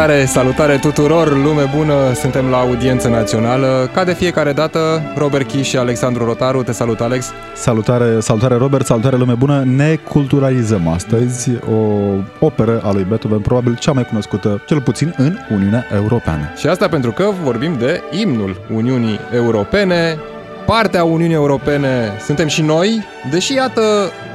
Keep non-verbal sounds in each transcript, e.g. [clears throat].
Salutare, salutare tuturor, lume bună, suntem la audiență națională. Ca de fiecare dată, Robert Chi și Alexandru Rotaru, te salut Alex. Salutare, salutare Robert, salutare lume bună. Ne culturalizăm astăzi o operă a lui Beethoven, probabil cea mai cunoscută, cel puțin în Uniunea Europeană. Și asta pentru că vorbim de imnul Uniunii Europene, partea Uniunii Europene suntem și noi, deși iată,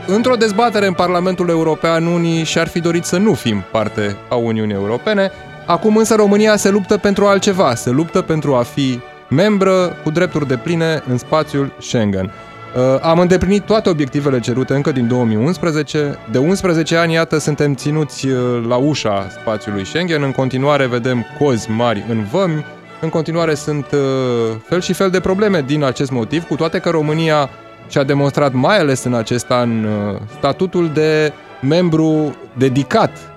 într-o dezbatere în Parlamentul European unii și-ar fi dorit să nu fim parte a Uniunii Europene, acum însă România se luptă pentru altceva, se luptă pentru a fi membră cu drepturi de pline în spațiul Schengen. Uh, am îndeplinit toate obiectivele cerute încă din 2011. De 11 ani, iată, suntem ținuți uh, la ușa spațiului Schengen. În continuare vedem cozi mari în vămi, în continuare sunt uh, fel și fel de probleme din acest motiv, cu toate că România și-a demonstrat mai ales în acest an uh, statutul de membru dedicat uh,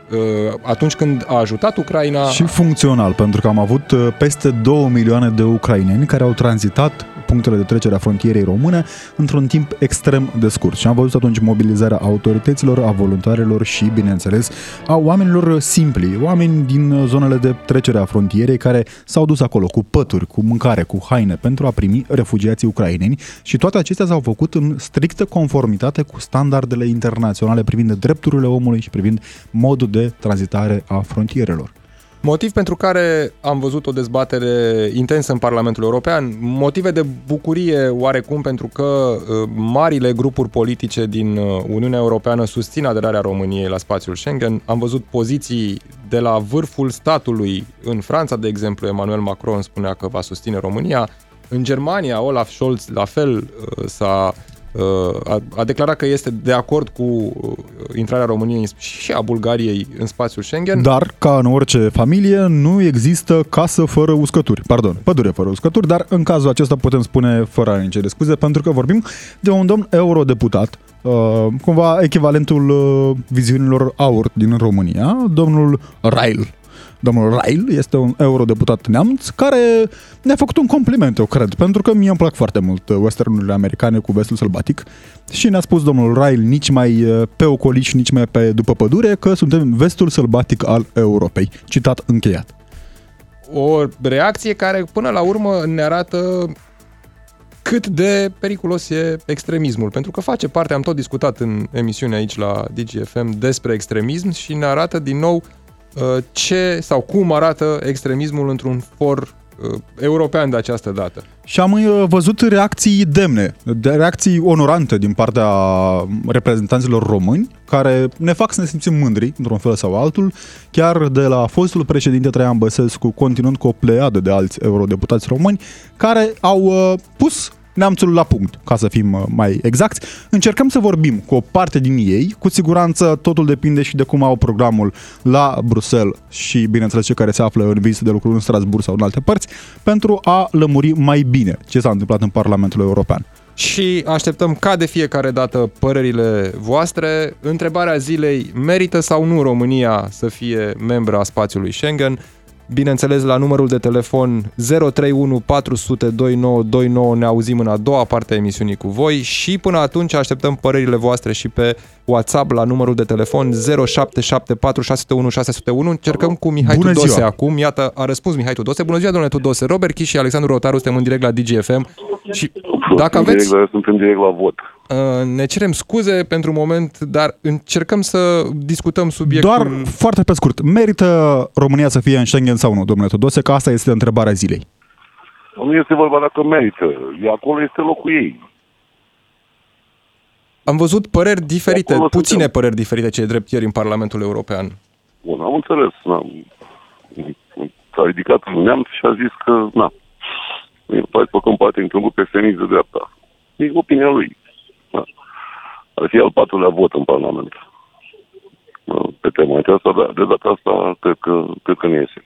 atunci când a ajutat Ucraina. Și funcțional, pentru că am avut peste 2 milioane de ucraineni care au tranzitat punctele de trecere a frontierei române într-un timp extrem de scurt. Și am văzut atunci mobilizarea autorităților, a voluntarilor și, bineînțeles, a oamenilor simpli, oameni din zonele de trecere a frontierei care s-au dus acolo cu pături, cu mâncare, cu haine pentru a primi refugiații ucraineni și toate acestea s-au făcut în strictă conformitate cu standardele internaționale privind drepturile omului și privind modul de tranzitare a frontierelor. Motiv pentru care am văzut o dezbatere intensă în Parlamentul European, motive de bucurie oarecum pentru că uh, marile grupuri politice din uh, Uniunea Europeană susțin aderarea României la spațiul Schengen. Am văzut poziții de la vârful statului în Franța, de exemplu, Emmanuel Macron spunea că va susține România. În Germania, Olaf Scholz la fel uh, s-a a, a declarat că este de acord cu uh, intrarea României și a Bulgariei în spațiul Schengen. Dar, ca în orice familie, nu există casă fără uscături. Pardon, pădure fără uscături, dar în cazul acesta putem spune fără a nici de scuze, pentru că vorbim de un domn eurodeputat, uh, cumva echivalentul uh, viziunilor aur din România, domnul Rail domnul Rail, este un eurodeputat neamț, care ne-a făcut un compliment, eu cred, pentru că mie îmi plac foarte mult westernurile americane cu vestul sălbatic și ne-a spus domnul Rail nici mai uh, pe ocolici, nici mai pe după pădure, că suntem vestul sălbatic al Europei. Citat încheiat. O reacție care până la urmă ne arată cât de periculos e extremismul, pentru că face parte, am tot discutat în emisiune aici la DGFM despre extremism și ne arată din nou Uh, ce sau cum arată extremismul într-un for uh, european de această dată. Și am uh, văzut reacții demne, de reacții onorante din partea reprezentanților români, care ne fac să ne simțim mândri, într-un fel sau altul, chiar de la fostul președinte Traian Băsescu, continuând cu o pleiadă de alți eurodeputați români, care au pus neamțul la punct, ca să fim uh, mai exacti. Încercăm să vorbim cu o parte din ei, cu siguranță totul depinde și de cum au programul la Bruxelles și, bineînțeles, cei care se află în vizită de lucru în Strasburg sau în alte părți, pentru a lămuri mai bine ce s-a întâmplat în Parlamentul European și așteptăm ca de fiecare dată părerile voastre. Întrebarea zilei, merită sau nu România să fie membra a spațiului Schengen? Bineînțeles, la numărul de telefon 031 400 2929 ne auzim în a doua parte a emisiunii cu voi și până atunci așteptăm părerile voastre și pe WhatsApp la numărul de telefon 0774601601. Încercăm cu Mihai Bună Tudose ziua. acum. Iată, a răspuns Mihai Tudose. Bună ziua, domnule Tudose. Robert Chiș și Alexandru Rotaru suntem în direct la DGFM. Și dacă aveți... Direct, sunt în direct la vot. Uh, ne cerem scuze pentru moment, dar încercăm să discutăm subiectul... Doar foarte pe scurt, merită România să fie în Schengen sau nu, domnule Tudose, că asta este întrebarea zilei. Nu este vorba dacă merită, acolo este locul ei. Am văzut păreri diferite, acolo puține suntem. păreri diferite ce e drept ieri în Parlamentul European. Bun, am înțeles. S-a ridicat un neamț și a zis că, na, hai făcăm parte într-un grup extremist de dreapta. E opinia lui. Da. Ar fi al patrulea vot în Parlament. uh, pe tema aceasta, dar de data asta cred că, cred că nu iese.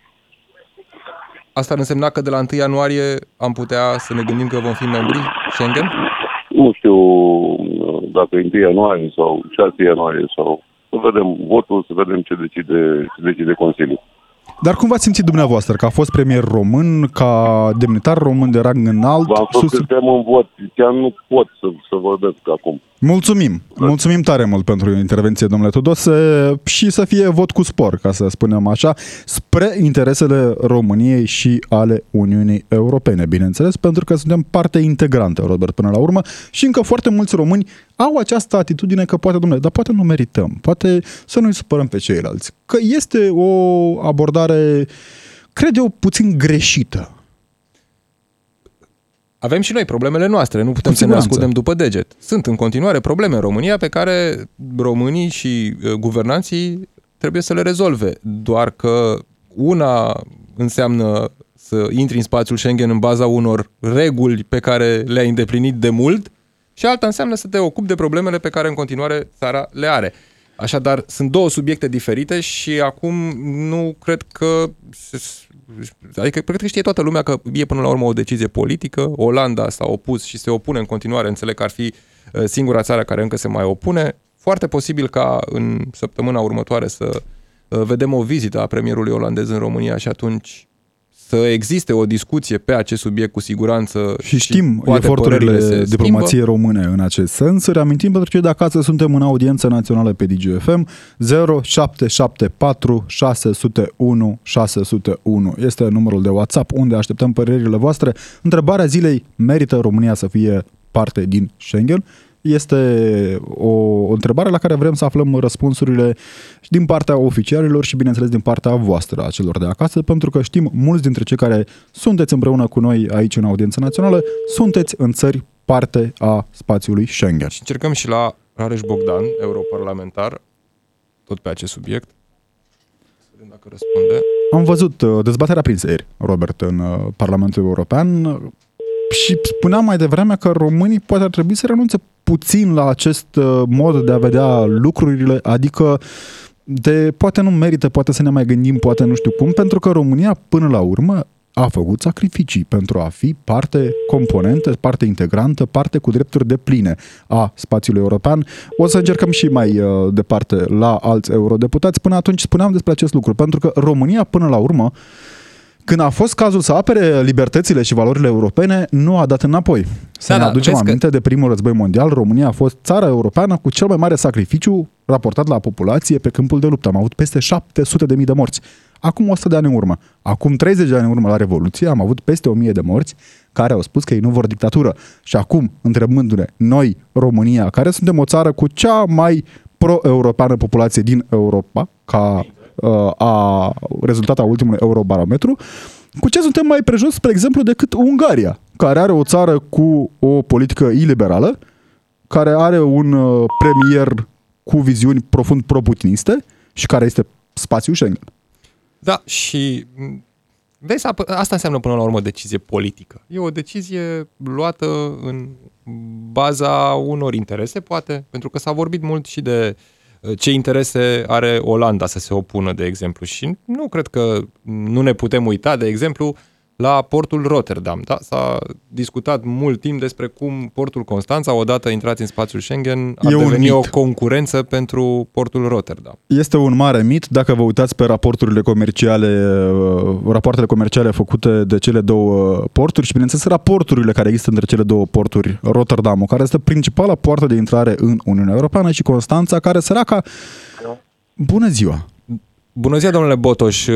Asta ar însemna că de la 1 ianuarie am putea să ne gândim că vom fi membri Schengen? Nu știu uh, dacă e 1 ianuarie sau 6 ianuarie sau să vedem votul, să vedem ce decide, ce decide Consiliul. Dar cum v-ați simțit dumneavoastră, că a fost premier român, ca demnitar român de rang înalt? V-am spus că suntem în vot, chiar nu pot să, să vorbesc acum. Mulțumim! Mulțumim tare mult pentru intervenție, domnule Tudose, și să fie vot cu spor, ca să spunem așa, spre interesele României și ale Uniunii Europene, bineînțeles, pentru că suntem parte integrantă, Robert, până la urmă, și încă foarte mulți români au această atitudine că poate, domnule, dar poate nu merităm, poate să nu-i supărăm pe ceilalți. Că este o abordare, cred eu, puțin greșită. Avem și noi problemele noastre, nu putem Cu să ne siguranță. ascundem după deget. Sunt în continuare probleme în România pe care românii și uh, guvernanții trebuie să le rezolve. Doar că una înseamnă să intri în spațiul Schengen în baza unor reguli pe care le-ai îndeplinit de mult și alta înseamnă să te ocupi de problemele pe care în continuare țara le are. Așadar, sunt două subiecte diferite și acum nu cred că... se- Adică cred că știe toată lumea că e până la urmă o decizie politică. Olanda s-a opus și se opune în continuare. Înțeleg că ar fi uh, singura țară care încă se mai opune. Foarte posibil ca în săptămâna următoare să uh, vedem o vizită a premierului olandez în România și atunci să existe o discuție pe acest subiect cu siguranță Și știm poate părerile eforturile se diplomației române în acest sens. Reamintim pentru cei de acasă, suntem în audiență națională pe DGFM 0774 601 601. Este numărul de WhatsApp unde așteptăm părerile voastre. Întrebarea zilei, merită România să fie parte din Schengen? Este o, o întrebare la care vrem să aflăm răspunsurile și din partea oficialilor și, bineînțeles, din partea voastră, a celor de acasă, pentru că știm, mulți dintre cei care sunteți împreună cu noi aici în audiență națională, sunteți în țări parte a spațiului Schengen. Și încercăm și la Rareș Bogdan, europarlamentar, tot pe acest subiect. Să vedem dacă răspunde. Am văzut uh, dezbaterea prinsă ieri, Robert, în uh, Parlamentul European uh, și spuneam mai devreme că românii poate ar trebui să renunțe puțin la acest uh, mod de a vedea lucrurile, adică de poate nu merită, poate să ne mai gândim, poate nu știu cum, pentru că România până la urmă a făcut sacrificii pentru a fi parte componentă, parte integrantă, parte cu drepturi de pline a spațiului european. O să încercăm și mai uh, departe la alți eurodeputați. Până atunci spuneam despre acest lucru, pentru că România până la urmă când a fost cazul să apere libertățile și valorile europene, nu a dat înapoi. Să Da, ne da, aducem vezi că- aminte de primul război mondial, România a fost țara europeană cu cel mai mare sacrificiu raportat la populație pe câmpul de luptă. Am avut peste 700 de mii de morți. Acum 100 de ani în urmă. Acum 30 de ani în urmă la Revoluție am avut peste 1000 de morți care au spus că ei nu vor dictatură. Și acum, întrebându-ne, noi, România, care suntem o țară cu cea mai pro-europeană populație din Europa, ca uh, a rezultat a ultimului eurobarometru, cu ce suntem mai prejos, spre exemplu, decât Ungaria, care are o țară cu o politică iliberală, care are un uh, premier cu viziuni profund pro-putiniste și care este spațiul Schengen. Da, și m, vezi, ap- asta înseamnă până la urmă o decizie politică. E o decizie luată în baza unor interese, poate, pentru că s-a vorbit mult și de uh, ce interese are Olanda să se opună, de exemplu. Și nu cred că nu ne putem uita, de exemplu, la portul Rotterdam. Da? S-a discutat mult timp despre cum portul Constanța, odată intrat în spațiul Schengen, ar E un deveni mit. o concurență pentru portul Rotterdam. Este un mare mit dacă vă uitați pe raporturile comerciale, uh, rapoartele comerciale făcute de cele două porturi și bineînțeles raporturile care există între cele două porturi, Rotterdam, care este principala poartă de intrare în Uniunea Europeană și Constanța, care săraca... Bună ziua! Bună ziua, domnule Botoș. Uh,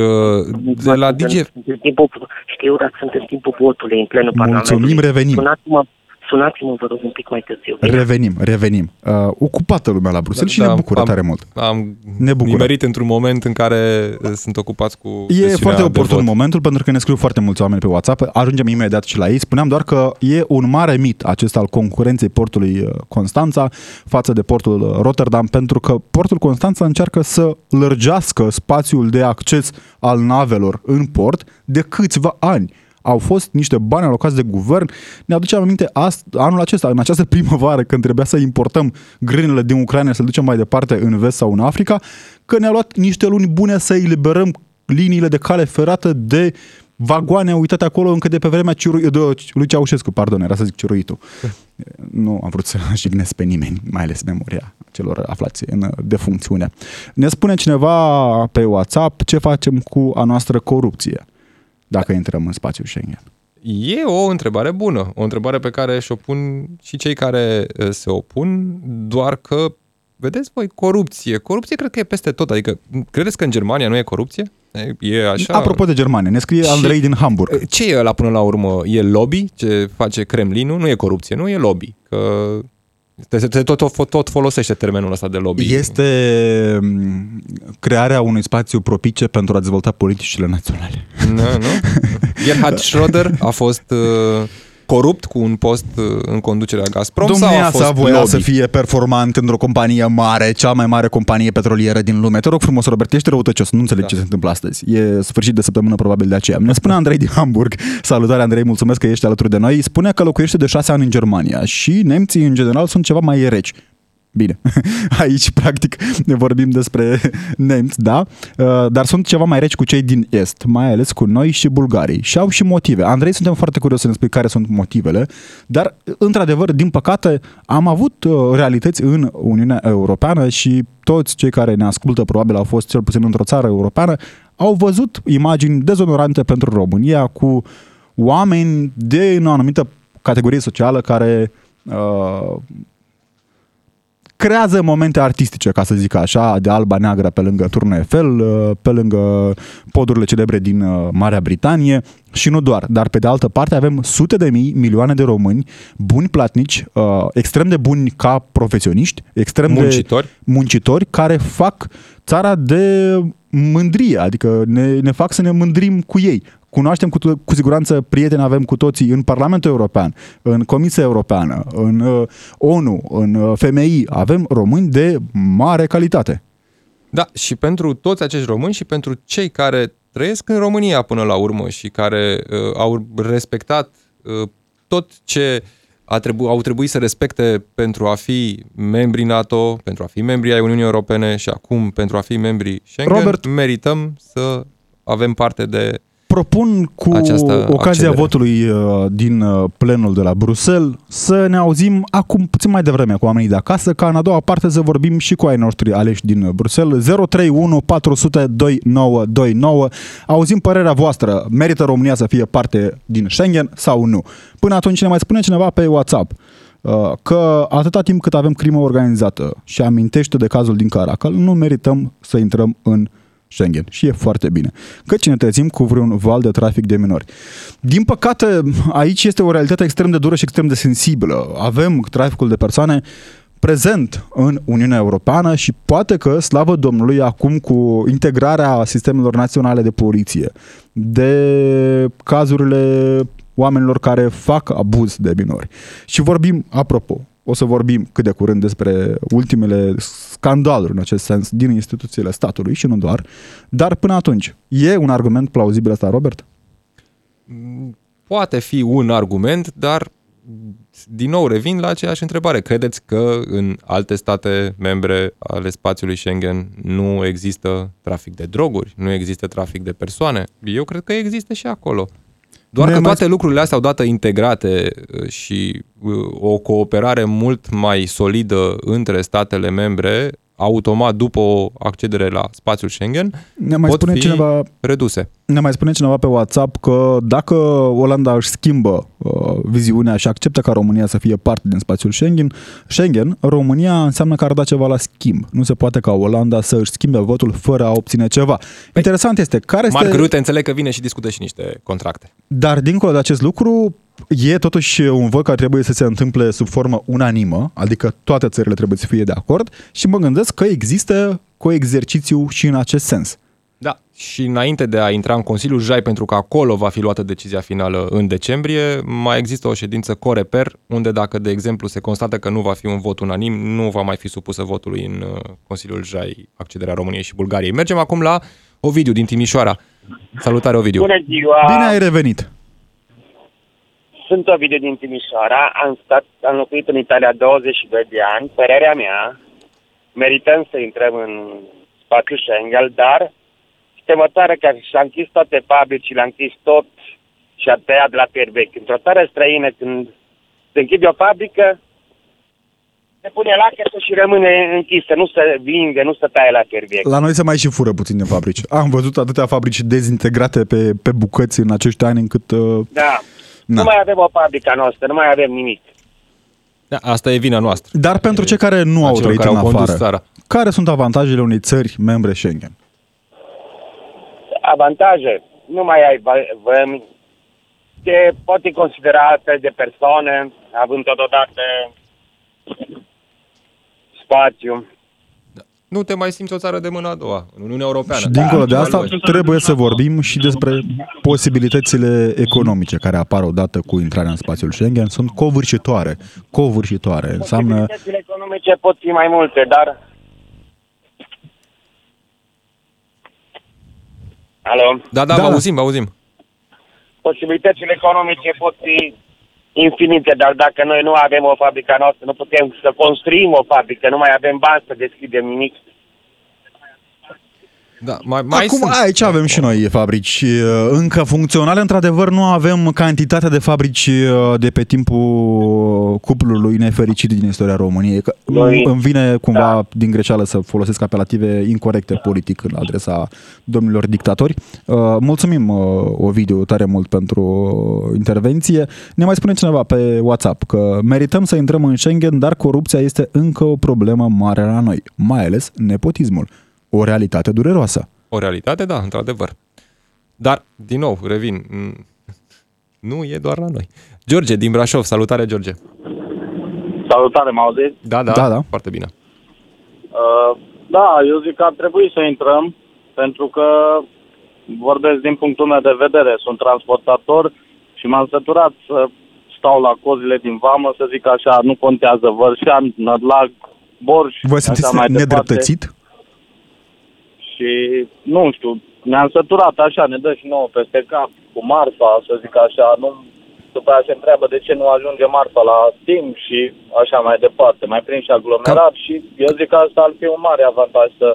De la DG... Sunt în timpul, știu, dar sunt în timpul votului în plenul Mulțumim, Parlamentului. revenim. Sunați-mă, sunați-mă, vă rog, un pic mai târziu. Revenim, revenim. Uh, ocupată lumea la Bruxelles și ne bucură am, tare mult. Am Ne bucură. nimerit într-un moment în care uh, sunt ocupați cu E sesiunea foarte de oportun vot. momentul pentru că ne scriu foarte mulți oameni pe WhatsApp. Ajungem imediat și la ei. Spuneam doar că e un mare mit acesta al concurenței portului uh, Constanța față de portul uh, Rotterdam pentru că portul Constanța încearcă să lărgească spațiul de acces al navelor în port de câțiva ani. Au fost niște bani alocați de guvern. Ne aducem aminte ast- anul acesta, în această primăvară, când trebuia să importăm grânele din Ucraina să le ducem mai departe în vest sau în Africa, că ne-a luat niște luni bune să eliberăm liniile de cale ferată de vagoane uitate acolo încă de pe vremea Ciru- de lui Ceaușescu, pardon, era să zic Ciruitu. [laughs] Nu am vrut să [laughs] jignesc pe nimeni, mai ales memoria celor aflați în defuncțiune. Ne spune cineva pe WhatsApp ce facem cu a noastră corupție dacă intrăm în spațiul Schengen. E o întrebare bună, o întrebare pe care și-o pun și cei care uh, se opun, doar că, vedeți voi, corupție. Corupție cred că e peste tot, adică credeți că în Germania nu e corupție? E așa? Apropo de Germania, ne scrie Andrei din Hamburg. Ce e ăla până la urmă? E lobby? Ce face Kremlinul? Nu e corupție, nu e lobby. Că te, te tot, tot, tot folosește termenul ăsta de lobby. Este mm, crearea unui spațiu propice pentru a dezvolta politicile naționale. Nu, nu? [laughs] Gerhard Schröder a fost uh, corupt cu un post uh, în conducerea Gazprom Domnia sau a fost sa voia lobby? să fie performant într-o companie mare, cea mai mare companie petrolieră din lume. Te rog frumos, Robert, ești răutăcios, nu înțeleg Da. ce se întâmplă astăzi. E sfârșit de săptămână probabil de aceea. Ne spune Andrei din Hamburg, salutare Andrei, mulțumesc că ești alături de noi, spune că locuiește de șase ani în Germania și nemții în general sunt ceva mai reci. Bine, [laughs] aici practic ne vorbim despre nemți, da? Uh, Dar sunt ceva mai reci cu cei din Est, mai ales cu noi și bulgarii. Și au și motive. Andrei, suntem foarte curioși să ne spui care sunt motivele, dar, într-adevăr, din păcate, am avut uh, realități în Uniunea Europeană și toți cei care ne ascultă probabil au fost cel puțin într-o țară europeană, au văzut imagini dezonorante pentru România cu oameni de în o anumită categorie socială care uh, creează momente artistice, ca să zic așa, de alba neagră pe lângă Turnul Eiffel, uh, pe lângă podurile celebre din uh, Marea Britanie și nu doar, dar pe de altă parte avem sute de mii, milioane de români buni platnici, uh, extrem de buni ca profesioniști, extrem Muncitori. de muncitori care fac țara de mândrie, adică ne, ne fac să ne mândrim cu ei. Cunoaștem cu, cu siguranță prieteni avem cu toții în Parlamentul European, în Comisia Europeană, în uh, ONU, în uh, FMI. Avem români de mare calitate. Da, și pentru toți acești români și pentru cei care trăiesc în România până la urmă și care uh, au respectat uh, tot ce a trebu- au trebuit să respecte pentru a fi membri NATO, pentru a fi membri ai Uniunii Europene și acum pentru a fi membri Schengen, Robert. merităm să avem parte de Propun cu Această ocazia accedere. votului uh, din uh, plenul de la Bruxelles să ne auzim acum puțin mai devreme cu oamenii de acasă, ca în a doua parte să vorbim și cu ai noștri aleși din uh, Bruxelles. 031 400 2929. Auzim părerea voastră. Merită România să fie parte din Schengen sau nu? Până atunci ne mai spune cineva pe WhatsApp uh, că atâta timp cât avem crimă organizată și amintește de cazul din Caracal, nu merităm să intrăm în Schengen. Și e foarte bine. Căci ne trezim cu vreun val de trafic de minori. Din păcate, aici este o realitate extrem de dură și extrem de sensibilă. Avem traficul de persoane prezent în Uniunea Europeană și poate că, slavă Domnului, acum cu integrarea sistemelor naționale de poliție, de cazurile oamenilor care fac abuz de minori. Și vorbim, apropo, o să vorbim cât de curând despre ultimele scandaluri în acest sens din instituțiile statului și nu doar, dar până atunci, e un argument plauzibil ăsta, Robert? poate fi un argument, dar din nou revin la aceeași întrebare. Credeți că în alte state membre ale spațiului Schengen nu există trafic de droguri, nu există trafic de persoane? Eu cred că există și acolo. Doar Ne că mai toate lucrurile astea odată integrate uh, și uh, o cooperare mult mai solidă între statele membre, automat după o accedere la spațiul Schengen, Ne mai pot spune fi cineva reduse. Ne mai spune cineva pe WhatsApp că dacă Olanda își schimbă uh, viziunea și acceptă ca România să fie parte din spațiul Schengen, Schengen, România înseamnă că ar da ceva la schimb. Nu se poate ca Olanda să își schimbe votul fără a obține ceva. Interesant este care Marc este... Rutte înțeleg că vine și discută și niște contracte. Dar dincolo de acest lucru, e totuși un vot care trebuie să se întâmple sub formă unanimă, adică toate țările trebuie să fie de acord și mă gândesc că există coexercițiu și în acest sens. Da. Și înainte de a intra în Consiliul Jai, pentru că acolo va fi luată decizia finală în decembrie, mai există o ședință Coreper, unde dacă, de exemplu, se constată că nu va fi un vot unanim, nu va mai fi supusă votului în uh, Consiliul Jai accederea României și Bulgariei. Mergem acum la Ovidiu din Timișoara. Salutare, Ovidiu! Bună ziua! Bine ai revenit! Sunt Ovidiu din Timișoara, am, stat, am locuit în Italia 22 de ani. Părerea mea, merităm să intrăm în spațiul Schengen, dar suntem o țară care și-a închis toate fabricile, a închis tot și a tăiat de la pier vechi. Într-o țară străină, când se închide o fabrică, se pune lachetă și rămâne închisă, nu se vinde, nu se taie la pier vechi. La noi se mai și fură puțin din fabrici. Am văzut atâtea fabrici dezintegrate pe, pe bucăți în acești ani încât... Uh, Da. Na. Nu mai avem o fabrică noastră, nu mai avem nimic. Da, asta e vina noastră. dar pentru cei care nu a au celor trăit care în au condus afară, țara. care sunt avantajele unei țări membre Schengen? Avantaje. Nu mai ai va- vămi. Te poate considera astfel de persoane, având totodată spațiu. Nu te mai simți o țară de mână a doua, în Uniunea Europeană. Și dincolo de Da, asta, altfel. trebuie să vorbim și despre posibilitățile economice care apar odată cu intrarea în spațiul Schengen. Sunt covârșitoare. Covârșitoare. Înseamnă... Posibilitățile economice pot fi mai multe, dar... Alo? Da, da, Da, vă da. auzim, vă auzim. Posibilitățile economice pot fi infinite, dar dacă noi nu avem o fabrică a noastră, nu putem să construim o fabrică, nu mai avem bani să deschidem nimic. Da, mai, mai Acum, sunt. aici avem și noi fabrici uh, încă funcționale. Într-adevăr, nu avem cantitatea de fabrici uh, de pe timpul cuplului nefericit din istoria României. Că Noi- îmi vine cumva da. din greșeală să folosesc apelative incorrecte politic la adresa domnilor dictatori. Uh, Mulțumim, uh, Ovidiu, tare mult pentru intervenție. Ne mai spune cineva pe WhatsApp că merităm să intrăm în Schengen, dar corupția este încă o problemă mare la noi, mai ales nepotismul. O realitate dureroasă. O realitate, da, într-adevăr. Dar, din nou, revin, m, [laughs] nu e doar la noi. George, din Brașov, salutare, George. Salutare, mă auziți? Da, da, Da, da. foarte bine. Uh, da, eu zic că ar trebui să intrăm, pentru că vorbesc din punctul meu de vedere. Sunt transportator și m-am săturat să stau la cozile din vamă, să zic așa, nu contează Vărșan, Nădlag, Borș, Vă și așa simțiți mai departe. Nedreptățit? Și, nu știu, ne-am săturat așa, ne dă și nouă peste cap cu marfa, să zic așa, nu după aia se întreabă de ce nu ajunge marfa la timp și așa mai departe. Mai prind și aglomerat și eu zic că asta ar fi un mare avantaj să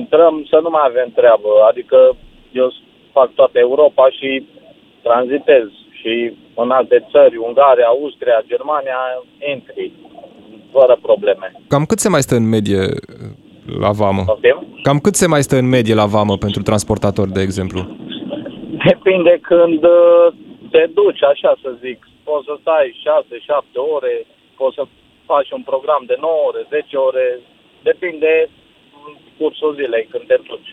intrăm, să nu mai avem treabă. Adică eu fac toată Europa și tranzitez și în alte țări, Ungaria, Austria, Germania, intri fără probleme. Cam cât se mai stă în medie uh, la vamă? Poftim? Cam cât se mai stă în medie la vamă pentru transportatori, de exemplu? Depinde când uh, te duci, așa să zic. Poți să stai 6-7 ore, poți să faci un program de 9 ore, 10 ore. Depinde în cursul zilei când te duci.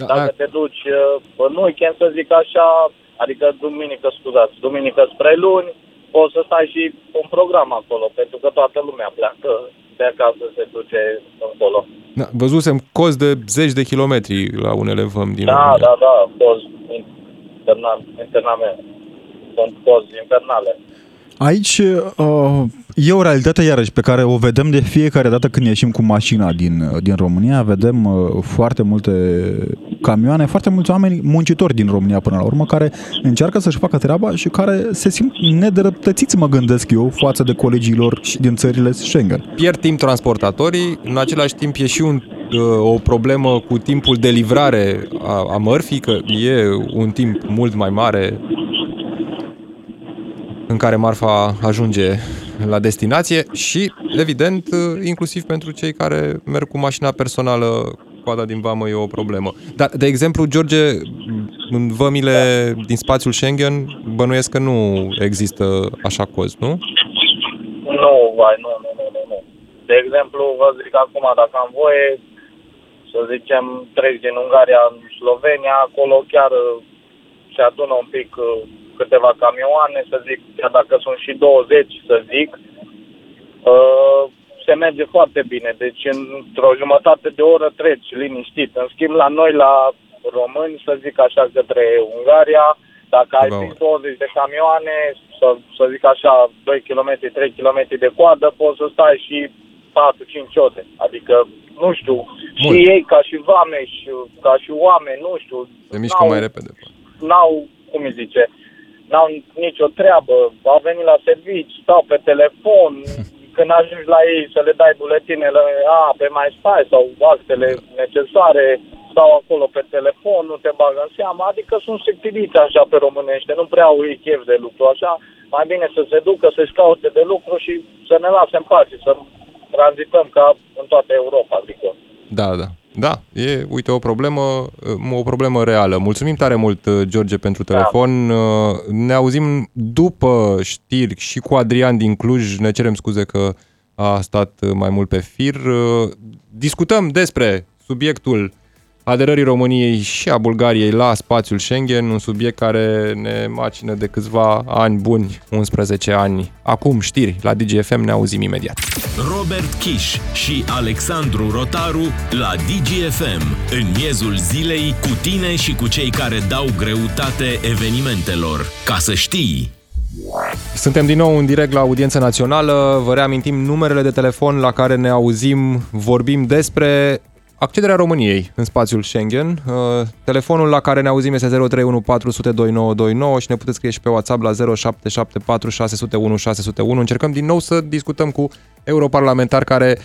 Da, Dacă a- te duci uh, în weekend, să zic așa, adică duminică, scuzați, duminică spre luni, poți să stai și un program acolo, pentru că toată lumea pleacă de acasă se duce încolo. Da, văzusem cozi de zeci de kilometri la unele văm din Da, România. da, da, poți internal, internament. Sunt poți infernale. Aici uh, e o realitate iarăși pe care o vedem de fiecare dată când ieșim cu mașina din, din România. Vedem uh, foarte multe camioane, foarte mulți oameni muncitori din România până la urmă care încearcă să-și facă treaba și care se simt nedreptățiți, mă gândesc eu, față de colegii lor și din țările Schengen. Pierd timp transportatorii, în același timp e și un, uh, o problemă cu timpul de livrare a, a mărfii, că e un timp mult mai mare în care marfa ajunge la destinație și, evident, uh, inclusiv pentru cei care merg cu mașina personală, coada din vamă e o problemă. Dar, de exemplu, George, în vămile din spațiul Schengen, bănuiesc că nu există așa cozi, nu? Nu, vai, nu, nu, nu, nu, nu. De exemplu, vă zic acum, dacă am voie, să zicem, trec din Ungaria în Slovenia, acolo chiar uh, se adună un pic uh, câteva camioane, să zic, chiar dacă sunt și 20, să zic, uh, se merge foarte bine. Deci într-o jumătate de oră treci liniștit. În schimb, la noi, la români, să zic așa, către Ungaria, dacă ai Ceva prins 20 de camioane, să, să zic așa, 2 km, 3 km de coadă, poți să stai și 4-5 ore. Adică, nu știu, Mult. și ei ca și vameși, ca și oameni, nu știu, Se mișcă n-au- mai repede. n-au, cum îi zice, n-au nicio treabă, au venit la servici, stau pe telefon, [laughs] când ajungi la ei să le dai buletinele, a, pe mai stai sau actele necesare, stau acolo pe telefon, nu te bagă în seamă, adică sunt sectiliți așa pe românește, nu prea au ei chef de lucru așa, mai bine să se ducă, să-și caute de lucru și să ne lase în pace, să tranzităm ca în toată Europa, adică. Da, da. Da, e, uite, o problemă, o problemă reală. Mulțumim tare mult, uh, George, pentru telefon. Da. Ne auzim după știri și cu Adrian din Cluj. Ne cerem scuze că a stat mai mult pe fir. Uh, discutăm despre subiectul aderării României și a Bulgariei la spațiul Schengen, un subiect care ne macină de câțiva ani buni, 11 ani. Acum știri, la DGFM ne auzim imediat. Robert Kiș și Alexandru Rotaru la DGFM, în miezul zilei, cu tine și cu cei care dau greutate evenimentelor. Ca să știi! Suntem din nou în direct la Audiența Națională. Vă reamintim numerele de telefon la care ne auzim, vorbim despre accederea României în spațiul Schengen. Uh, telefonul la care ne auzim este 031 400 2929 și ne puteți scrie și pe WhatsApp la 0774 601 601. Încercăm din nou să discutăm cu europarlamentari care Uh,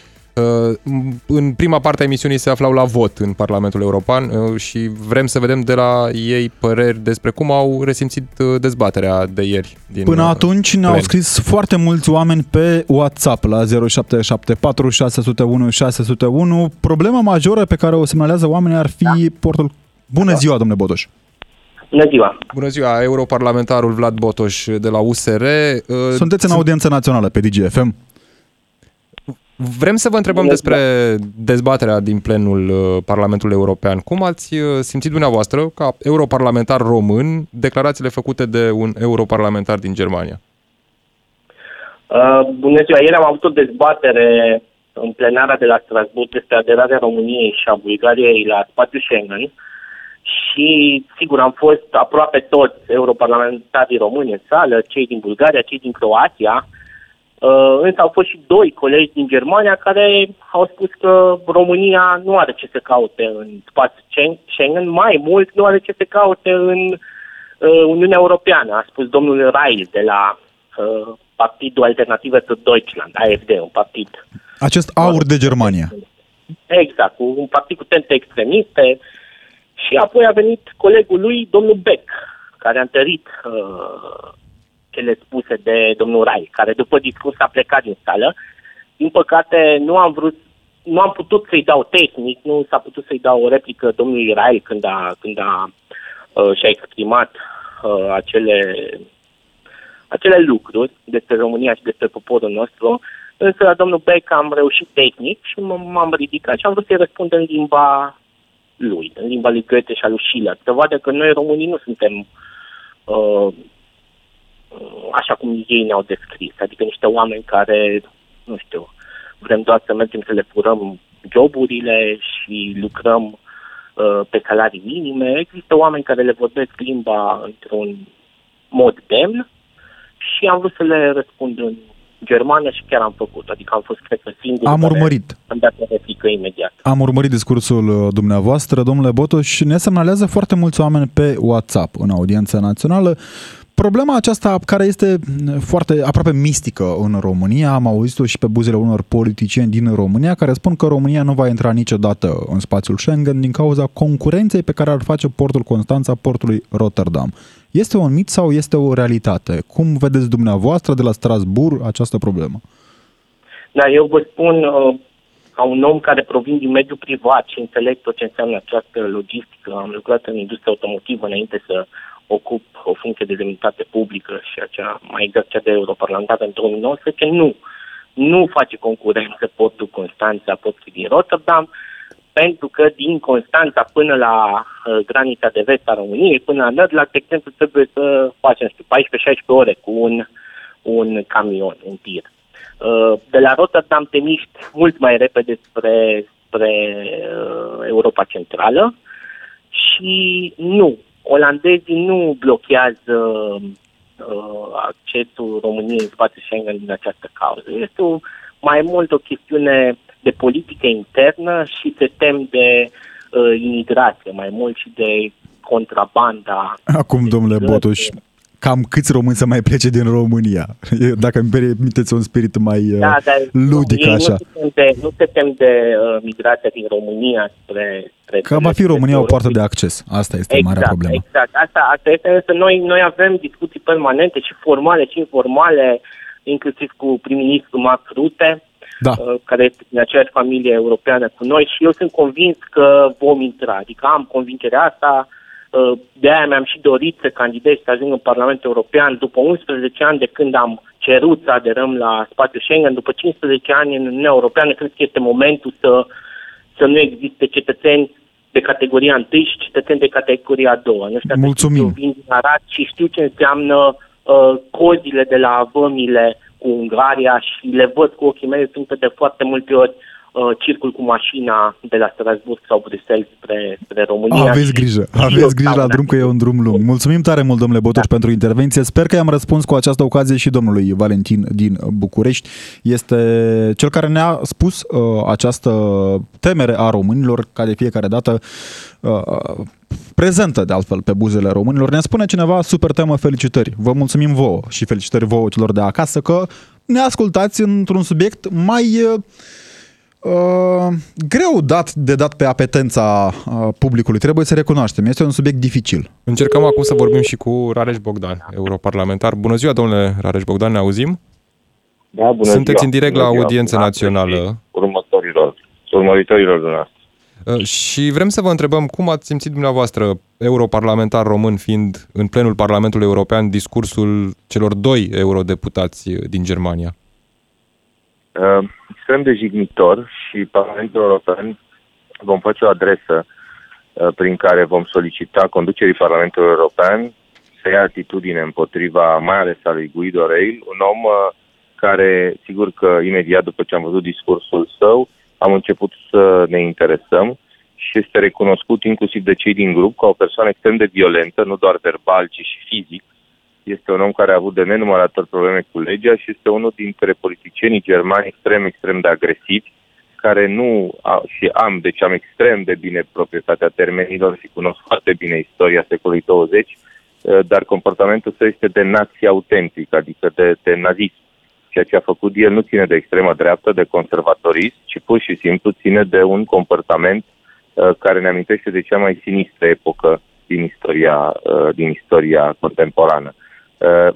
în prima parte a emisiunii se aflau la vot în Parlamentul European uh, și vrem să vedem de la ei păreri despre cum au resimțit uh, dezbaterea de ieri. Din Până atunci ne-au plen. scris foarte mulți oameni pe WhatsApp la 0774 601 601. Problema majoră pe care o semnalează oamenii ar fi da. portul... Bună ziua, domnule Botoș! Bună ziua! Bună ziua! Europarlamentarul Vlad Botoș de la USR. Sunteți în audiență națională pe DGFM? Vrem să vă întrebăm despre dezbaterea din plenul uh, Parlamentului European. Cum ați uh, simțit dumneavoastră, ca europarlamentar român, declarațiile făcute de un europarlamentar din Germania? Uh, bună ziua! Ieri am avut o dezbatere în plenara de la Strasbourg despre aderarea României și a Bulgariei la spațiul Schengen și, sigur, am fost aproape toți europarlamentarii români în sală, cei din Bulgaria, cei din Croația, uh, Uh, însă au fost și doi colegi din Germania care au spus că România nu are ce să caute în spațiul Schengen, mai mult nu are ce să caute în uh, Uniunea Europeană, a spus domnul Reil de la uh, Partidul Alternativă pentru Deutschland, AFD, un partid. Acest aur de Germania. Exact, un partid cu tente extremiste și apoi a venit colegul lui, domnul Beck, care a întărit uh, cele spuse de domnul Rai, care după discurs a plecat din sală. Din păcate, nu am vrut nu am putut să-i dau tehnic, nu s-a putut să-i dau o replică domnului Rai când a, când a uh, și-a exprimat uh, acele, acele lucruri despre România și despre poporul nostru, însă la domnul Beck am reușit tehnic și m-am ridicat și am vrut să-i răspund în limba lui, în limba lui Goethe și a lui Schiller, să vadă că noi românii nu suntem uh, așa cum ei ne-au descris, adică niște oameni care, nu știu, vrem doar să mergem să le furăm joburile și lucrăm uh, pe salarii minime. Există oameni care le vorbesc limba într-un mod demn și am vrut să le răspund în germană și chiar am făcut. Adică am fost, cred că, singur Am urmărit. Am dat o replică imediat. Am urmărit discursul uh, dumneavoastră, domnule Botoș, și ne semnalează foarte mulți oameni pe WhatsApp în audiența națională Problema aceasta care este foarte aproape mistică în România, am auzit-o și pe buzele unor politicieni din România care spun că România nu va intra niciodată în spațiul Schengen din cauza concurenței pe care ar face portul Constanța portului Rotterdam. Este un mit sau este o realitate? Cum vedeți dumneavoastră de la Strasbourg această problemă? Da, eu vă spun uh, ca un om care provin din mediul privat și înțeleg tot ce înseamnă această logistică. Am lucrat în industria automotivă înainte să ocup o funcție de demnitate publică și acea, mai exact cea de europarlamentar în 2019, nu. Nu face concurență portul Constanța, portul din Rotterdam, pentru că din Constanța până la uh, granița de vest a României, până la Nădlac, de exemplu, trebuie să facem, știu, 14-16 ore cu un, un camion, un tir. Uh, de la Rotterdam te miști mult mai repede spre, spre uh, Europa Centrală și nu, olandezii nu blochează uh, accesul României în spațiul Schengen din această cauză. Este o, mai mult o chestiune de politică internă și se tem de uh, imigrație, mai mult și de contrabanda. Acum, domnule Botoș, cam câți români să mai plece din România. Dacă îmi permiteți un spirit mai uh, Da, dar ludic ei așa. Nu se tem de, nu se tem de uh, migrația din România spre... spre Că va fi România o poartă de acces. Asta este exact, marea problemă. Exact, asta, asta este, însă noi, noi avem discuții permanente și formale și informale, inclusiv cu prim-ministru Mark Rutte, Da. uh, care este din aceeași familie europeană cu noi și eu sunt convins că vom intra, adică am convingerea asta, uh, de aia mi-am și dorit să candidez să ajung în Parlamentul European după 11 ani de când am cerut să aderăm la spațiul Schengen, după 15 ani în Uniunea Europeană, cred că este momentul să, să nu existe cetățeni de categoria 1 și cetățeni de categoria 2. Nu știu dacă Mulțumim. știți, eu vin din Arad și știu ce înseamnă uh, cozile de la vămile cu Ungaria și le văd cu ochii mei, sunt de foarte multe ori uh, circul cu mașina de la Strasburg sau Bruxelles spre, spre România. Aveți și- grijă, și eu aveți grijă stau la în drum că e un drum lung. Mulțumim tare mult, domnule Botoș, Da. pentru intervenție. Sper că i-am răspuns cu această ocazie și domnului Valentin din București. Este cel care ne-a spus uh, această temere a românilor, ca de fiecare dată uh, prezentă de altfel pe buzele românilor. Ne spune cineva, super temă, felicitări. Vă mulțumim vouă și felicitări vouă celor de acasă că ne ascultați într-un subiect mai uh, Uh, greu dat de dat pe apetența uh, publicului, trebuie să recunoaștem. Este un subiect dificil. Încercăm acum să vorbim și cu Rareș Bogdan, europarlamentar. Bună ziua, domnule Rareș Bogdan, ne auzim? Da, bună Sunteți ziua. în direct Bună la ziua, audiență dumneavoastră națională. și Următorilor, urmăritorilor dumneavoastră. Uh, Și vrem să vă întrebăm cum ați simțit dumneavoastră, europarlamentar român, fiind în plenul Parlamentului European discursul celor doi eurodeputați uh, din Germania? Uh, extrem de jignitor și Parlamentul European vom face o adresă uh, prin care vom solicita conducerii Parlamentului European să ia atitudine împotriva, mai ales a lui Guido Reil, un om uh, care, sigur că imediat după ce am văzut discursul său, am început să ne interesăm și este recunoscut inclusiv de cei din grup ca o persoană extrem de violentă, nu doar verbal, ci și fizic. Este un om care a avut de nenumărate ori probleme cu legea și este unul dintre politicienii germani extrem, extrem de agresivi, care nu, a, și am, deci am extrem de bine proprietatea termenilor și cunosc foarte bine istoria secolului 20, eh, dar comportamentul său este de nație autentic, adică de, de nazism. Ceea ce a făcut el nu ține de extremă dreaptă, de conservatorism, ci pur și simplu ține de un comportament uh, care ne amintește de cea mai sinistră epocă din istoria, uh, din istoria contemporană. Uh,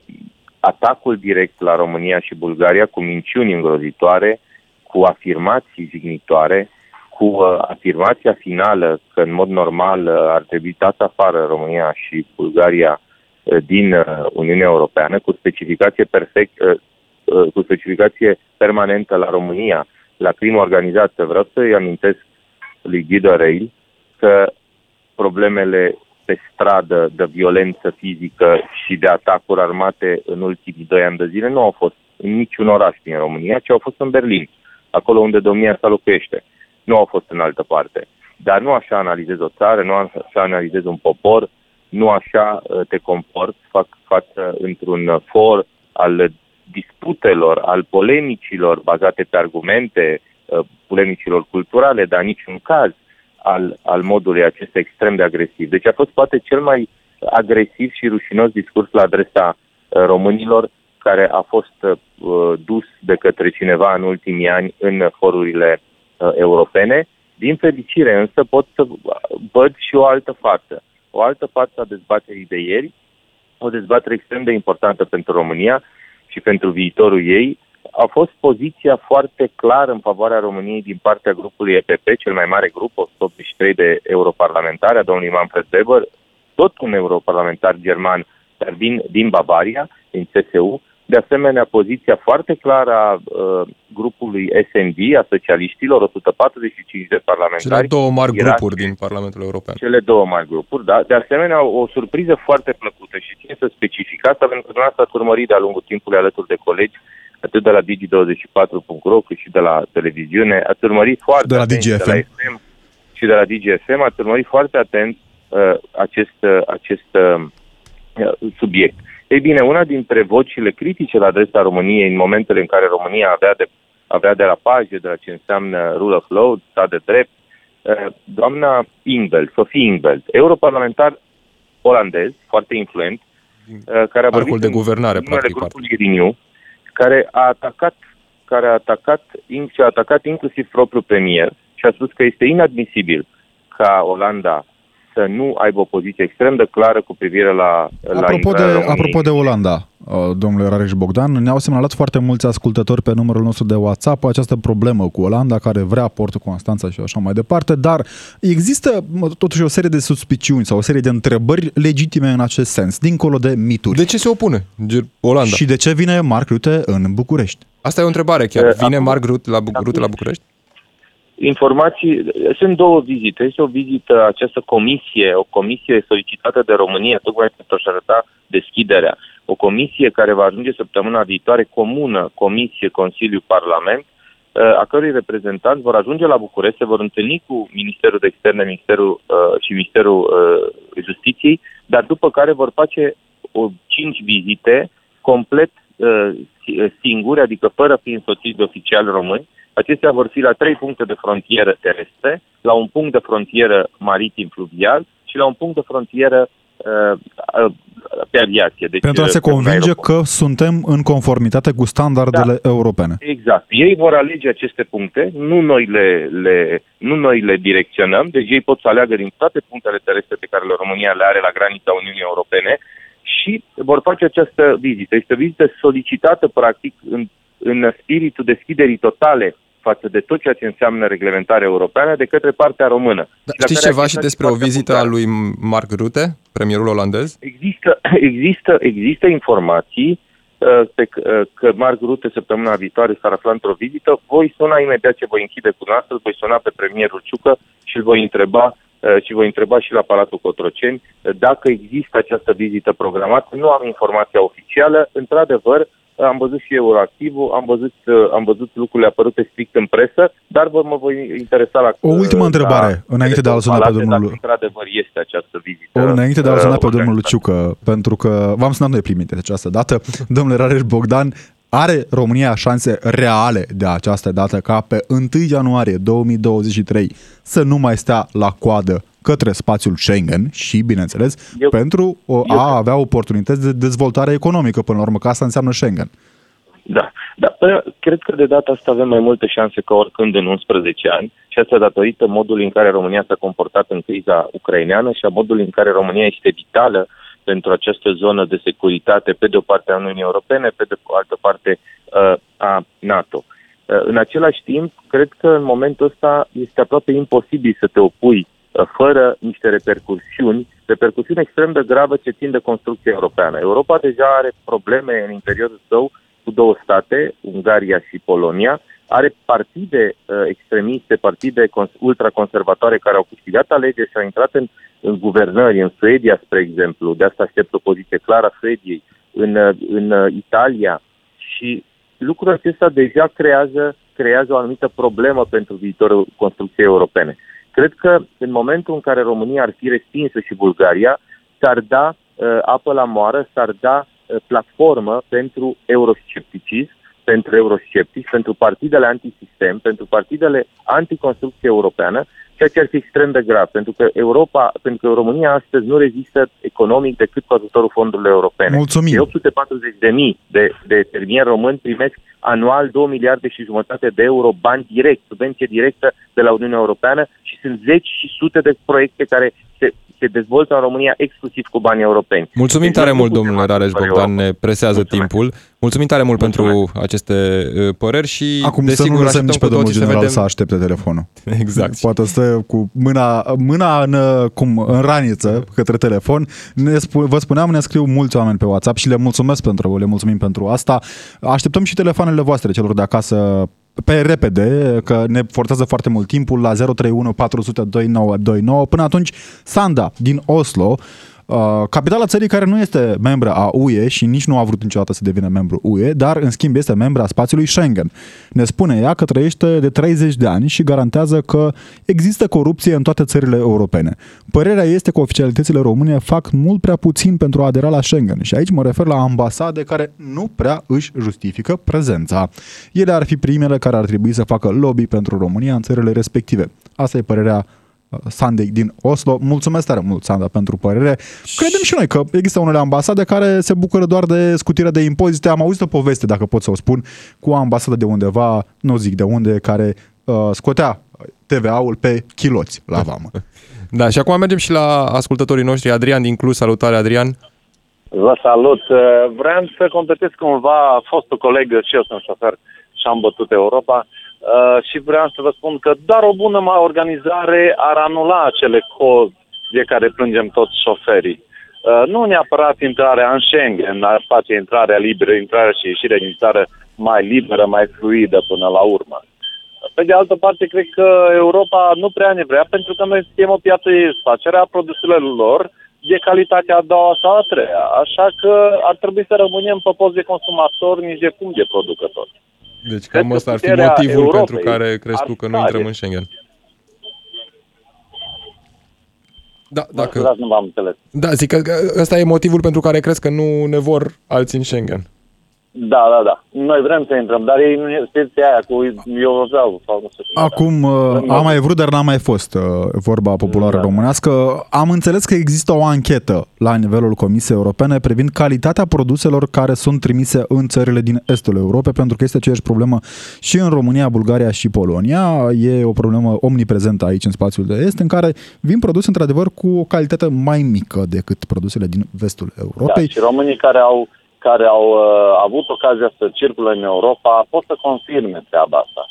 atacul direct la România și Bulgaria cu minciuni îngrozitoare, cu afirmații jignitoare, cu uh, afirmația finală că în mod normal uh, ar trebui dat afară România și Bulgaria uh, din uh, Uniunea Europeană, cu specificație perfect, uh, uh, cu specificație permanentă la România, la crimă organizată. Vreau să-i amintesc lui Guido Reil că problemele pe stradă de violență fizică și de atacuri armate în ultimii doi ani de zile nu au fost în niciun oraș din România, ci au fost în Berlin, acolo unde domnia sa locuiește. Nu au fost în altă parte. Dar nu așa analizez o țară, nu așa analizez un popor, nu așa uh, te comport fac față într-un for al disputelor, al polemicilor bazate pe argumente, uh, polemicilor culturale, dar în niciun caz al, al modului acesta extrem de agresiv. Deci a fost poate cel mai agresiv și rușinos discurs la adresa uh, românilor care a fost uh, dus de către cineva în ultimii ani în forurile uh, europene. Din fericire însă pot să văd și o altă față. O altă față a dezbaterii de ieri, o dezbatere extrem de importantă pentru România și pentru viitorul ei, a fost poziția foarte clară în favoarea României din partea grupului EPP, cel mai mare grup, 183 de europarlamentari, a domnului Manfred Weber, tot un europarlamentar german, dar din, din Bavaria, din CSU, de asemenea poziția foarte clară a uh, grupului SND, a socialiștilor, 145 de parlamentari. Cele două mari era- grupuri din Parlamentul European. cele două mari grupuri, da. De asemenea, o surpriză foarte plăcută și țin să specific asta, pentru că dumneavoastră ați urmărit de-a lungul timpului alături de colegi, atât de la Digi24.ro cât și de la televiziune, ați urmărit foarte De la atent, DGFM. de la FM și de la DGFM, ați urmărit foarte atent uh, acest, uh, acest uh, subiect. Ei bine, una dintre vocile critice la adresa României în momentele în care România avea de, avea derapaje de la ce înseamnă rule of law, stat de drept, uh, doamna Ingveld, Sofie Ingveld, europarlamentar olandez, foarte influent, uh, care a Arcul vorbit de în guvernare, numele practic, grupului Renew, care a atacat care a atacat, in- și a atacat inclusiv propriul premier și a spus că este inadmisibil ca Olanda să nu aibă o poziție extrem de clară cu privire la, la Apropo de, intrarea României. apropo de Olanda, uh, domnule Rareș Bogdan, ne-au semnalat foarte mulți ascultători pe numărul nostru de WhatsApp această problemă cu Olanda care vrea portul Constanța și așa mai departe, dar există mă, totuși o serie de suspiciuni sau o serie de întrebări legitime în acest sens, dincolo de mituri. De ce se opune Ger- Olanda? Și de ce vine Marc Rutte în București? Asta e o întrebare chiar. Eh, Vine acum- Mark Rutte la, Bu- acum- Rutte la București? Informații, sunt două vizite. Este o vizită, această comisie, o comisie solicitată de România, tocmai pentru a-și arăta deschiderea. O comisie care va ajunge săptămâna viitoare, comună, comisie, Consiliu, Parlament, uh, a cărui reprezentanți vor ajunge la București, se vor întâlni cu Ministerul de Externe Ministerul, uh, și Ministerul uh, Justiției, dar după care vor face o cinci vizite complet uh, si- singuri, adică fără fi însoțiți de oficiali români. Acestea vor fi la trei puncte de frontieră terestre, la un punct de frontieră maritim fluvial și la un punct de frontieră uh, uh, pe aviație. Deci, Pentru a se uh, pe un convinge aeroport. că suntem în conformitate cu standardele europene. Exact. Ei vor alege aceste puncte, nu noi le, le, nu noi le direcționăm, deci ei pot să aleagă din toate punctele terestre pe care le România le are la granița Uniunii Europene și vor face această vizită. Este o vizită solicitată, practic, în, în spiritul deschiderii totale față de tot ceea ce înseamnă reglementare europeană de către partea română. Da, Și la știți care a ceva și acceptat despre o partea vizită a bulgară. lui Mark Rutte, premierul olandez? Există, [clears throat] există, există informații uh, pe, c- uh, că Mark Rutte săptămâna viitoare s-ar afla într-o vizită. Voi suna imediat ce voi închide cu noastră, voi suna pe premierul Ciucă și îl voi întreba uh, și voi întreba și la Palatul Cotroceni uh, dacă există această vizită programată. Nu am informația oficială. Într-adevăr, am văzut și Euroactivul, am văzut, uh, am văzut lucrurile apărute strict în presă, dar vă, mă voi interesa la... O ultimă întrebare, la- înainte de a-l suna pe Palate, domnul- Dacă într-adevăr este această vizită. O, înainte de a-l suna uh, pe domnul organizată. Ciucă, pentru că v-am sunat noi primit de această dată, domnule Rareș Bogdan, are România șanse reale de această dată ca pe 1 ianuarie 2023 să nu mai stea la coadă către spațiul Schengen și, bineînțeles, Eu- pentru o, eu- a avea oportunități de dezvoltare economică, până la urmă, că asta înseamnă Schengen. Da, da păi, cred că de data asta avem mai multe șanse ca oricând în 11 ani și asta datorită modului în care România s-a comportat în criza ucraineană și a modului în care România este vitală pentru această zonă de securitate, pe de o parte a Uniunii Europene, pe de o altă parte uh, a NATO. Uh, în același timp, cred că în momentul ăsta este aproape imposibil să te opui uh, fără niște repercursiuni, repercursiuni extrem de grave ce țin de construcția europeană. Europa deja are probleme în interiorul său cu două state, Ungaria și Polonia, are partide uh, extremiste, partide cons- ultraconservatoare care au câștigat alegeri și au intrat în, în guvernări, în Suedia, spre exemplu, de asta aștept o poziție clară a Suediei, în, uh, în uh, Italia. Și lucrul acesta deja creează, creează o anumită problemă pentru viitorul construcției europene. Cred că în momentul în care România ar fi respinsă și Bulgaria, s-ar da uh, apă la moară, s-ar da uh, platformă pentru euroscepticism, pentru eurosceptici, pentru partidele antisistem, pentru partidele anticonstrucție europeană, ceea ce ar fi extrem de grav, pentru că Europa, pentru că România astăzi nu rezistă economic decât cu ajutorul fondurilor europene. Mulțumim. De 840 de mii de, de fermieri români primesc anual 2 miliarde și jumătate de euro bani direct, subvenție directă de la Uniunea Europeană și sunt zeci și sute de proiecte care se, se dezvoltă în România exclusiv cu bani europeni. Mulțumim Deci tare noi nu mult, putem domnule Rareș fără Bogdan, Europa. ne presează Mulțumesc. timpul. Mulțumim tare mult Mulțumesc. pentru aceste uh, păreri și Acum să desigur nu lăsăm așteptăm nici pe cu domnul toții să general vedem... să aștepte telefonul. [laughs] Exact. Poate stă cu mâna, mâna în, uh, cum, în raniță către telefon. Ne spu, vă spuneam, ne scriu mulți oameni pe WhatsApp și le mulțumesc pentru, le mulțumim pentru asta. Așteptăm și telefoanele voastre celor de acasă pe repede, că ne forțează foarte mult timpul la 031 400 2929. Până atunci, Sanda din Oslo, uh, capitala țării care nu este membră a UE și nici nu a vrut niciodată să devină membru UE, dar în schimb este membra a spațiului Schengen. Ne spune ea că trăiește de 30 de ani și garantează că există corupție în toate țările europene. Părerea este că oficialitățile române fac mult prea puțin pentru a adera la Schengen și aici mă refer la ambasade care nu prea își justifică prezența. Ele ar fi primele care ar trebui să facă lobby pentru România în țările respective. Asta e părerea uh, Sandei din Oslo. Mulțumesc tare mult, Sanda, pentru părere. Credem și noi că există unele ambasade care se bucură doar de scutire de impozite. Am auzit o poveste, dacă pot să o spun, cu o ambasadă de undeva, nu zic de unde, care uh, scotea TVA-ul pe chiloți la vamă. [laughs] Da, și acum mergem și la ascultătorii noștri. Adrian din Cluj, salutare Adrian. Vă salut. Vreau să completez cumva fostul coleg, și eu sunt șofer și am bătut Europa uh, și vreau să vă spun că doar o bună organizare ar anula acele cozi de care plângem toți șoferii. Uh, nu neapărat intrarea în Schengen, ar face intrarea liberă, intrarea și ieșirea din țară mai liberă, mai fluidă până la urmă. Pe de altă parte, cred că Europa nu prea ne vrea, pentru că noi suntem o piață de desfacere a produselor lor de calitatea a doua sau a treia. Așa că ar trebui să rămânem pe post de consumator, nici de cum de producător. Deci cam ăsta ar fi motivul Europei pentru care crezi tu că nu intrăm în Schengen. Da, dacă... Da, nu v-am înțeles. Da, zic că ăsta e motivul pentru care crezi că nu ne vor alții în Schengen. Da, da, da. Noi vrem să intrăm, dar ei nu știți aia cu eu vreau sau nu știu. Acum da. am mai vrut, dar n-a mai fost uh, vorba populară da. românească. Am înțeles că există o anchetă la nivelul Comisiei Europene privind calitatea produselor care sunt trimise în țările din estul Europei, pentru că este aceeași problemă și în România, Bulgaria și Polonia. E o problemă omniprezentă aici în spațiul de est, în care vin produse într-adevăr cu o calitate mai mică decât produsele din vestul Europei. Da, și românii care au care au uh, avut ocazia să circule în Europa pot să confirme treaba asta.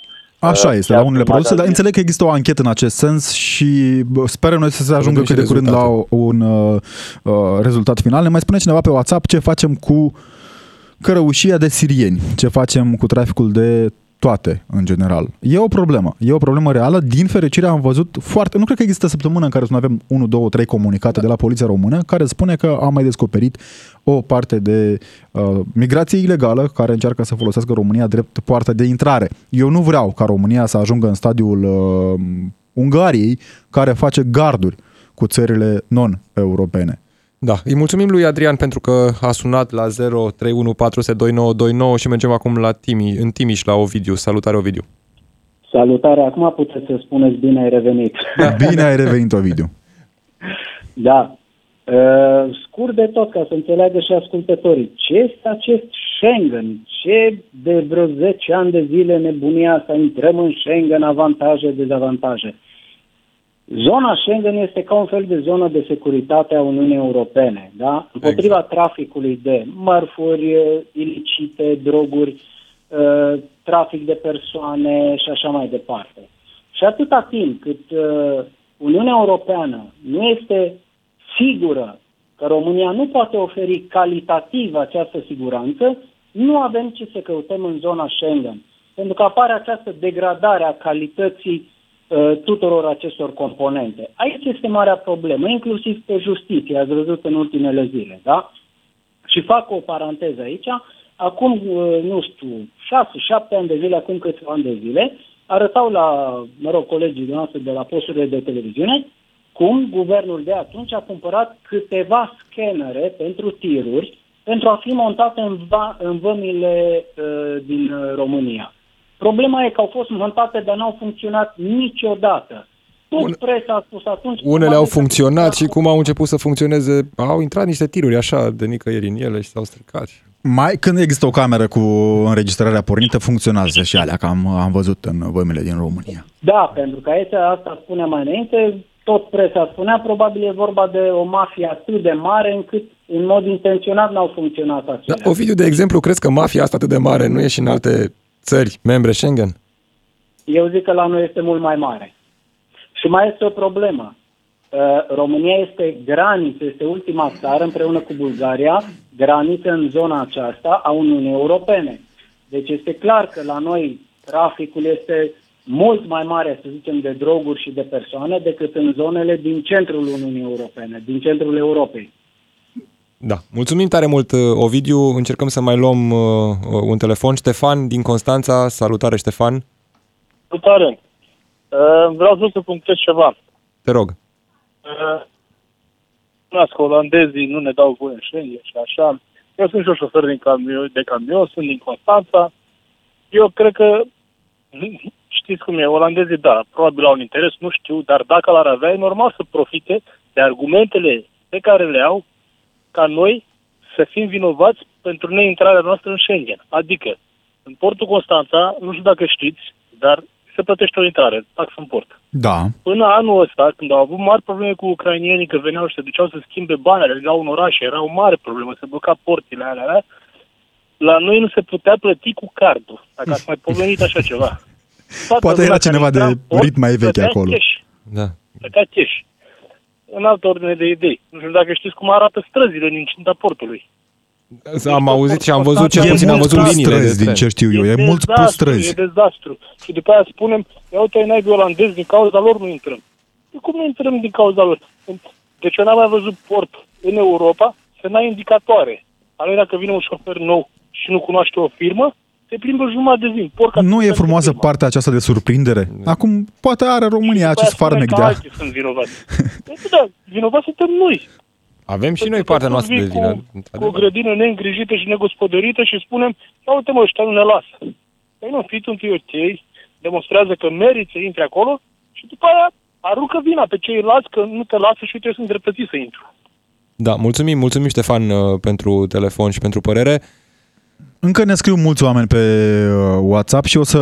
Așa uh, este, la unele produse, dar înțeleg că există o anchetă în acest sens și sperăm noi să se ajungă cât de curând la un uh, uh, rezultat final. Ne mai spune cineva pe WhatsApp ce facem cu cărăușia de sirieni, ce facem cu traficul de toate, în general. E o problemă. E o problemă reală. Din fericire am văzut foarte... Nu cred că există săptămână în care să nu avem 1, 2, 3 comunicate de la Poliția Română care spune că am mai descoperit o parte de uh, migrație ilegală care încearcă să folosească România drept poartă de intrare. Eu nu vreau ca România să ajungă în stadiul uh, Ungariei care face garduri cu țările non-europene. Da, îi mulțumim lui Adrian pentru că a sunat la 0314729929 și mergem acum la Timi, în Timiș la Ovidiu. Salutare Ovidiu! Salutare, acum puteți să spuneți bine ai revenit. Da, bine ai revenit Ovidiu! da, uh, scurt de tot ca să înțeleagă și ascultătorii. Ce este acest Schengen? Ce de vreo 10 ani de zile nebunia să intrăm în Schengen, avantaje, dezavantaje? Uh, Zona Schengen este ca un fel de zonă de securitate a Uniunii Europene, da? Împotriva exact. traficului de mărfuri uh, ilicite, droguri, uh, trafic de persoane și așa mai departe. Și atâta timp cât uh, Uniunea Europeană nu este sigură că România nu poate oferi calitativ această siguranță, nu avem ce să căutăm în zona Schengen. Pentru că apare această degradare a calității Uh, tuturor acestor componente. Aici este marea problemă, inclusiv pe justiție, ați văzut în ultimele zile, da? Și fac o paranteză aici. Acum, uh, nu știu, șase, șapte ani de zile, acum câțiva ani de zile, arătau la, mă rog, colegii noastre de la posturile de televiziune cum guvernul de atunci a cumpărat câteva scanere pentru tiruri pentru a fi montate în, va, în vămile uh, din uh, România. Problema e că au fost montate, dar n-au funcționat niciodată. Tot Un... presa a spus atunci... Unele au funcționat și cum au început să funcționeze, au intrat niște tiruri așa de nicăieri în ele și s-au stricat. Mai când există o cameră cu înregistrarea pornită, funcționează și alea, că am, am văzut în vămile din România. Da, pentru că aici asta spunea mai înainte, tot presa spunea, probabil e vorba de o mafie atât de mare încât în mod intenționat n-au funcționat acelea. Da, Ovidiu, de exemplu, crezi că mafia asta atât de mare nu e și în alte țări membre Schengen? Eu zic că la noi este mult mai mare. Și mai este o problemă. Uh, România este graniță, este ultima țară împreună cu Bulgaria, graniță în zona aceasta a Uniunii Europene. Deci este clar că la noi traficul este mult mai mare, să zicem, de droguri și de persoane decât în zonele din centrul Uniunii Europene, din centrul Europei. Da. Mulțumim tare mult, uh, Ovidiu. Încercăm să mai luăm uh, uh, un telefon. Ștefan din Constanța. Salutare, Ștefan. Salutare. Uh, vreau să punctez ceva. Te rog. Uh, că olandezii nu ne dau voie în Schengen și așa. Eu sunt și o șofer din camion, de camion, sunt din Constanța. Eu cred că știți cum e, olandezii, da, probabil au un interes, nu știu, dar dacă l-ar avea, e normal să profite de argumentele pe care le au ca noi să fim vinovați pentru neintrarea noastră în Schengen. Adică, în portul Constanța, nu știu dacă știți, dar se plătește o intrare, taxă în port. Da. Până anul ăsta, când au avut mari probleme cu ucrainienii, că veneau și se duceau să schimbe bani, alergau în orașe, era o mare problemă, se bloca portile alea, alea, la noi nu se putea plăti cu cardul, dacă ați mai pomenit așa ceva. [laughs] Toată Poate lumea era care cineva intra de în port ritm mai vechi plătea acolo. Cash, Da. plătea cash. În altă ordine de idei. Nu știu dacă știți cum arată străzile din cinta portului. Am auzit și am văzut cel E puțin, am mult văzut pe liniile de străzi, din tren. ce știu eu. E mult pe dezastru, străzi. E dezastru. Și după aia spunem, ia uite, ai naibii olandezi, din cauza lor nu intrăm. De cum nu intrăm din cauza lor? Deci eu n-am mai văzut port în Europa să n-ai indicatoare. Alea dacă vine un șofer nou și nu cunoaște o firmă, te plimbă jumătate de zi. în Port ca să Nu e mergi frumoasă în firmă. partea aceasta de surprindere? Acum, poate are România După aia acest farmec spunem de că a... alții sunt vinovați. Păi da, vinovați suntem noi. Avem și Pentru noi că partea tu noastră de vii vină. Cu, cu o într-adevăr. grădină neîngrijită și negospodărită și spunem, ia uite mă, ăștia nu ne lasă. Păi nu, fiți tu întâi ok, demonstrează că meriți să intri acolo și după aia aruncă vina pe ceilalți că nu te lasă și uite sunt dreptățit să intru. Da, mulțumim, mulțumim Ștefan uh, pentru telefon și pentru părere. Încă ne scriu mulți oameni pe uh, WhatsApp și o să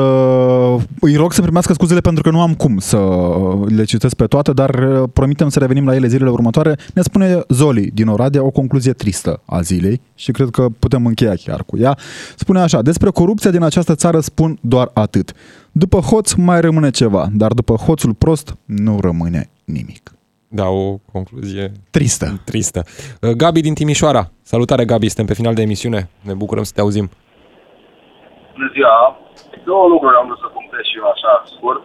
îi rog să primească scuzele pentru că nu am cum să uh, le citesc pe toate, dar uh, promitem să revenim la ele zilele următoare. Ne spune Zoli din Oradea o concluzie tristă a zilei și cred că putem încheia chiar cu ea. Spune așa, despre corupția din această țară spun doar atât. După hoț mai rămâne ceva, dar după hoțul prost nu rămâne nimic. Da, o concluzie Tristă. tristă. Uh, Gabi din Timișoara. Salutare, Gabi, suntem pe final de emisiune. Ne bucurăm să te auzim. Bună ziua! Două lucruri am vrut să punctez și eu așa scurt.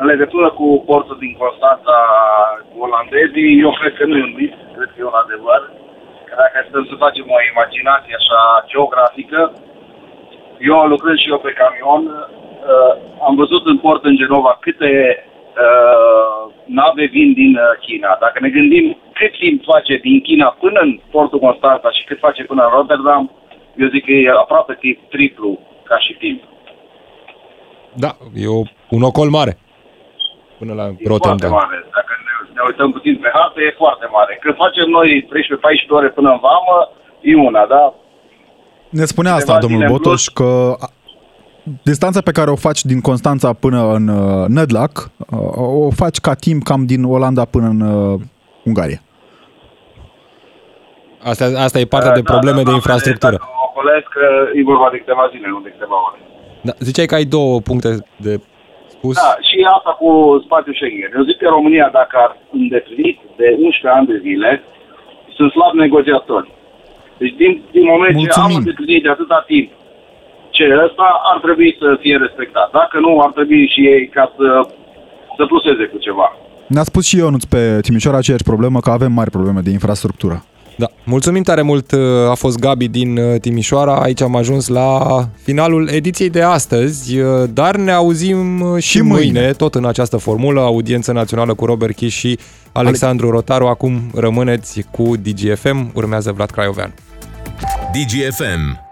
În legătură cu portul din Constanța cu olandezii, eu cred că nu e un mit, cred că e un adevăr. Că dacă stăm să facem o imaginație așa geografică, eu lucrez și eu pe camion, uh, am văzut în port în Genova câte uh, nave vin din uh, China. Dacă ne gândim cât timp face din China până în portul Constanța și cât face până în Rotterdam, eu zic că e aproape că e triplu ca și timp. Da, e o, un ocol mare. Până la E foarte Rotterdam. mare. Dacă ne, ne uităm puțin pe hartă, e foarte mare. Când facem noi 13-14 ore până în vamă, e una, da? Ne spunea asta Câteva domnul zile în Botoș că a- distanța pe care o faci din Constanța până în uh, Nădlac uh, o faci ca timp cam din Olanda până în uh, Ungaria. Asta, asta e partea de probleme de infrastructură. Dacă o ocolesc, că e vorba de câteva zile, nu de câteva ore. Da, ziceai că ai două puncte de spus. Da, și asta cu spațiul Schengen. Eu zic că România, dacă ar îndeplini de 11 ani de zile, sunt slab negociatori. Deci din, din moment ce Mulțumim. am îndeplinit de atâta timp ce ăsta ar trebui să fie respectat. Dacă nu, ar trebui și ei ca să, să pluseze cu ceva. Ne-a spus și Ionuț pe Timișoara aceeași problemă, că avem mari probleme de infrastructură. Da. Mulțumim tare mult, a fost Gabi din uh, Timișoara. Aici am ajuns la finalul ediției de astăzi, uh, dar ne auzim uh, și, Și mâine. mâine, tot în această formulă, audiență națională cu Robert Chis și Alexandru Rotaru. Acum rămâneți cu DGFM, urmează Vlad Craiovean. DGFM